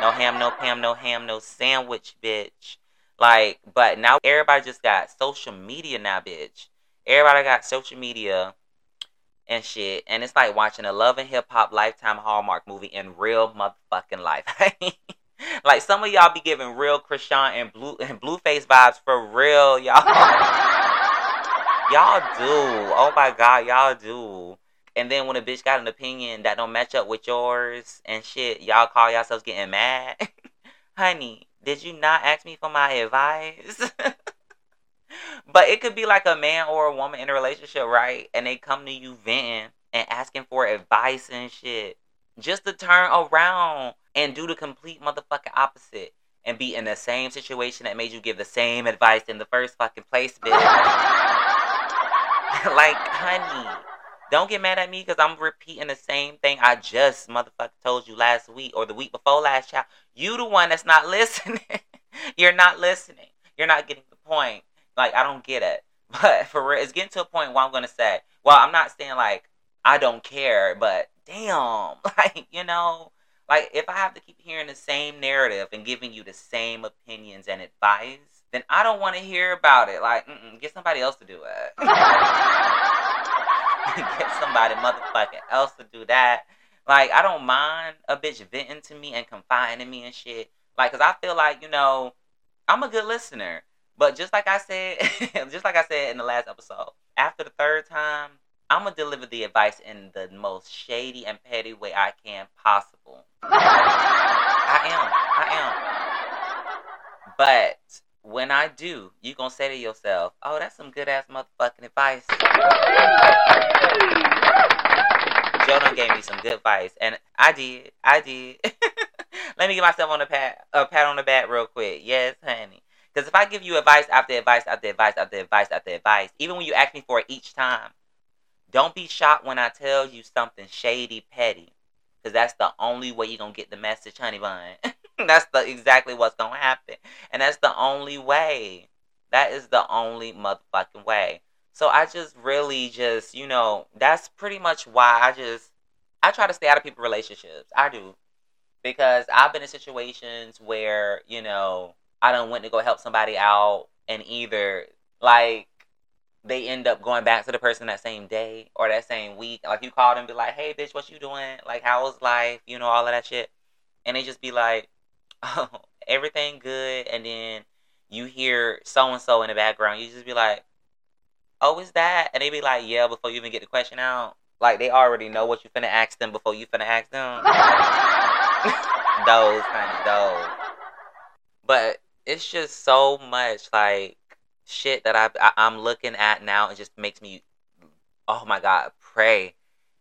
no ham, no Pam, no ham, no sandwich, bitch. Like, but now everybody just got social media now, bitch. Everybody got social media and shit. And it's like watching a love and hip hop lifetime Hallmark movie in real motherfucking life. like some of y'all be giving real Chrisean and blue and blueface vibes for real, y'all. y'all do. Oh my god, y'all do. And then when a bitch got an opinion that don't match up with yours and shit, y'all call yourselves getting mad. Honey, did you not ask me for my advice? But it could be like a man or a woman in a relationship, right? And they come to you venting and asking for advice and shit. Just to turn around and do the complete motherfucking opposite and be in the same situation that made you give the same advice in the first fucking place, bitch. like, honey, don't get mad at me because I'm repeating the same thing I just motherfucker told you last week or the week before last, child. You the one that's not listening. You're not listening. You're not getting the point. Like I don't get it. But for real, it's getting to a point where I'm gonna say, well, I'm not saying like I don't care, but damn, like you know, like if I have to keep hearing the same narrative and giving you the same opinions and advice, then I don't want to hear about it. Like, get somebody else to do it. get somebody motherfucking else to do that. Like, I don't mind a bitch venting to me and confiding in me and shit. Like, cause I feel like you know, I'm a good listener. But just like I said, just like I said in the last episode, after the third time, I'm gonna deliver the advice in the most shady and petty way I can possible. I am. I am. But when I do, you gonna say to yourself, "Oh, that's some good ass motherfucking advice." Joe gave me some good advice, and I did. I did. Let me give myself on a pat, a pat on the back real quick. Yes, honey. Because if I give you advice after advice after advice after advice after advice, even when you ask me for it each time, don't be shocked when I tell you something shady, petty. Because that's the only way you're going to get the message, honey bun. that's the exactly what's to happen. And that's the only way. That is the only motherfucking way. So I just really just, you know, that's pretty much why I just, I try to stay out of people's relationships. I do. Because I've been in situations where, you know, I don't went to go help somebody out and either like they end up going back to the person that same day or that same week. Like you call them be like, Hey bitch, what you doing? Like how was life? You know, all of that shit. And they just be like, Oh, everything good and then you hear so and so in the background, you just be like, Oh, is that? And they be like, Yeah, before you even get the question out. Like they already know what you finna ask them before you finna ask them. those, kind of those. But it's just so much like shit that I, I I'm looking at now. It just makes me, oh my god, pray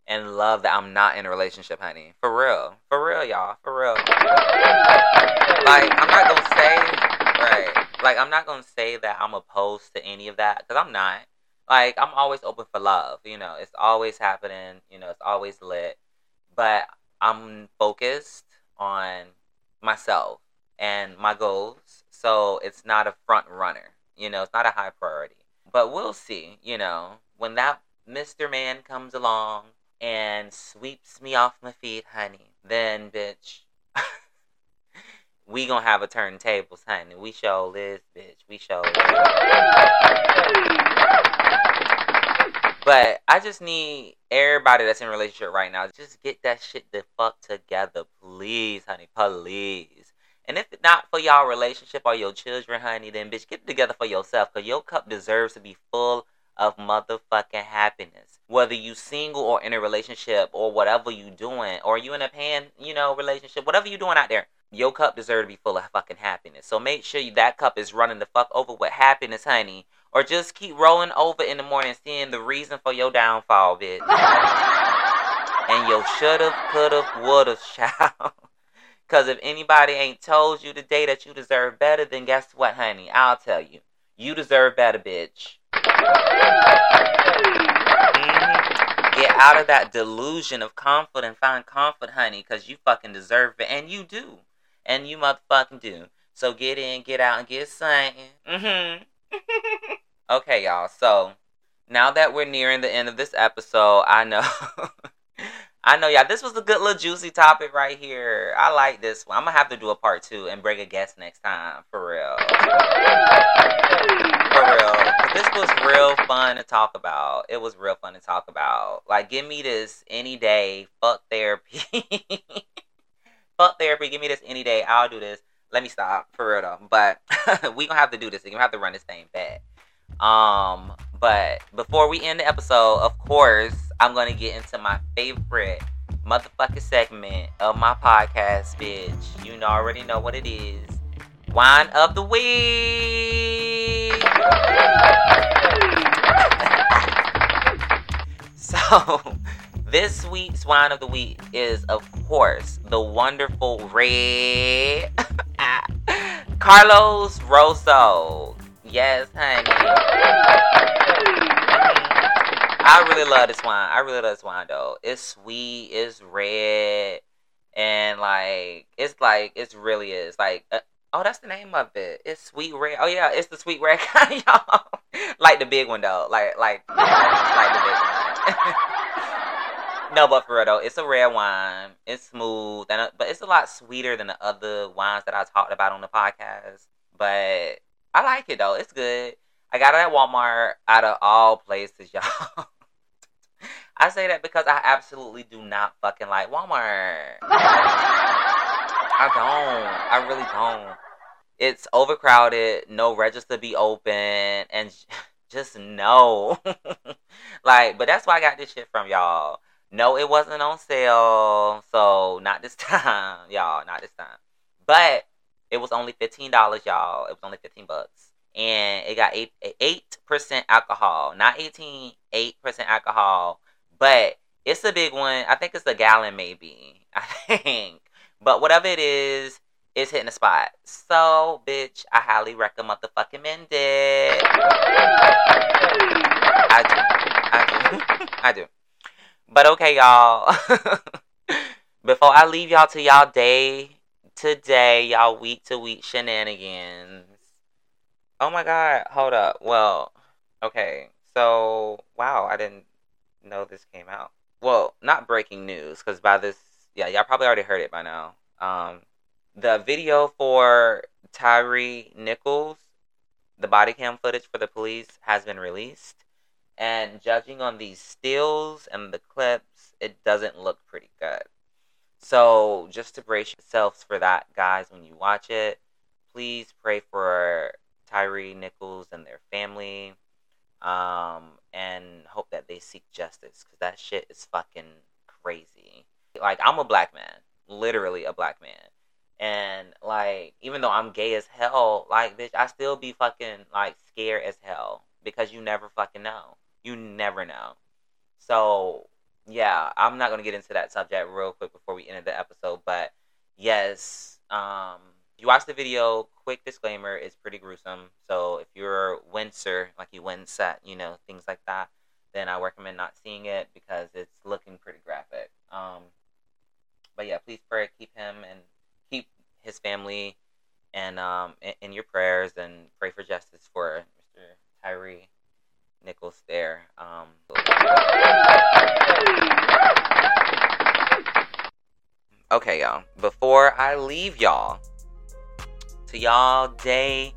and love that I'm not in a relationship, honey. For real, for real, y'all, for real. Like I'm not gonna say right. Like I'm not gonna say that I'm opposed to any of that because I'm not. Like I'm always open for love. You know, it's always happening. You know, it's always lit. But I'm focused on myself and my goals so it's not a front runner. You know, it's not a high priority. But we'll see, you know, when that Mr. Man comes along and sweeps me off my feet, honey, then bitch, we gonna have a turntables, honey. We show this, bitch. We show. But I just need everybody that's in relationship right now, just get that shit the fuck together, please, honey, please. And if not for y'all relationship or your children, honey, then bitch, get it together for yourself, cause your cup deserves to be full of motherfucking happiness. Whether you single or in a relationship or whatever you doing, or you in a pan, you know, relationship, whatever you doing out there, your cup deserves to be full of fucking happiness. So make sure that cup is running the fuck over with happiness, honey. Or just keep rolling over in the morning seeing the reason for your downfall, bitch. and your shoulda, coulda, woulda, child. Cause if anybody ain't told you today that you deserve better, then guess what, honey? I'll tell you. You deserve better, bitch. Mm-hmm. Get out of that delusion of comfort and find comfort, honey, because you fucking deserve it. And you do. And you motherfucking do. So get in, get out, and get something. Mm-hmm. okay, y'all. So now that we're nearing the end of this episode, I know. I know, y'all. This was a good little juicy topic right here. I like this one. I'm gonna have to do a part two and bring a guest next time, for real. For real. This was real fun to talk about. It was real fun to talk about. Like, give me this any day. Fuck therapy. Fuck therapy. Give me this any day. I'll do this. Let me stop, for real though. But we gonna have to do this. We gonna have to run this thing back. Um, but before we end the episode, of course, I'm gonna get into my favorite motherfucking segment of my podcast, bitch. You already know what it is. Wine of the week. so, this week's wine of the week is, of course, the wonderful red Carlo Rossi. Yes, honey. I really love this wine. I really love this wine though. It's sweet. It's red, and like it's like it's really is like. Uh, oh, that's the name of it. It's sweet red. Oh yeah, it's the sweet red kind, y'all. like the big one though. Like like like the big one. no, but for real though, it's a red wine. It's smooth, and uh, but it's a lot sweeter than the other wines that I talked about on the podcast. But I like it though. It's good. I got it at Walmart out of all places, y'all. I say that because I absolutely do not fucking like Walmart. I don't. I really don't. It's overcrowded, no register be open, and just no. like, but that's why I got this shit from y'all. No, it wasn't on sale, so not this time, y'all. Not this time. But it was only fifteen dollars, y'all. It was only fifteen bucks, and it got eight eight percent alcohol, not 18, 8 percent alcohol but it's a big one. I think it's a gallon, maybe. I think. But whatever it is, it's hitting the spot. So, bitch, I highly recommend the fucking mend it. I do. I do. I do. But okay, y'all. Before I leave y'all to y'all day to day, y'all week to week shenanigans. Oh my god, hold up. Well, okay. So, wow, I didn't know this came out. Well, not breaking news because by this, yeah, y'all probably already heard it by now. Um, the video for Tyre Nichols, the body cam footage for the police has been released, and judging on these stills and the clips, it doesn't look pretty good. So, just to brace yourselves for that, guys, when you watch it, please pray for Tyre Nichols and their family um, and hope that they seek justice because that shit is fucking crazy. Like, I'm a black man, literally a black man. And like, even though I'm gay as hell, like, bitch, I still be fucking like scared as hell because you never fucking know. You never know. So, yeah, I'm not gonna get into that subject real quick before we end the episode, but yes, um, you watch the video, quick disclaimer, it's pretty gruesome. So if you're a wincer, like you wince at, you know, things like that, then I recommend not seeing it because it's looking pretty graphic. Um, but yeah, please pray, keep him and keep his family and um, in, in your prayers and pray for justice for Mr. Tyre Nichols there. Um, okay, y'all. Before I leave y'all to y'all day,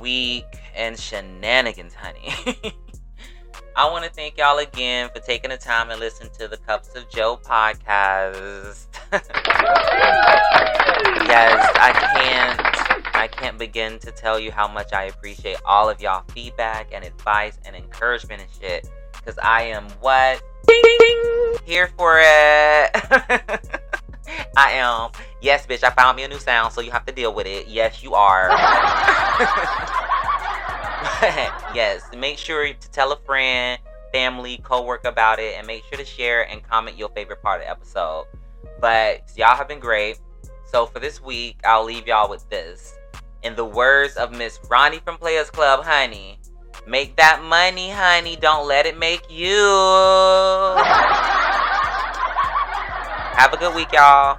week, and shenanigans, honey. I want to thank y'all again for taking the time and listen to the Cups of Joe podcast. yes, I can't I can't begin to tell you how much I appreciate all of y'all feedback and advice and encouragement and shit. Cause I am what? Here for it. I am. Yes, bitch, I found me a new sound, so you have to deal with it. Yes, you are. yes, make sure to tell a friend, family, co-worker about it, and make sure to share and comment your favorite part of the episode. But y'all have been great. So for this week, I'll leave y'all with this. In the words of Miss Ronnie from Players Club, honey, make that money, honey. Don't let it make you. have a good week, y'all.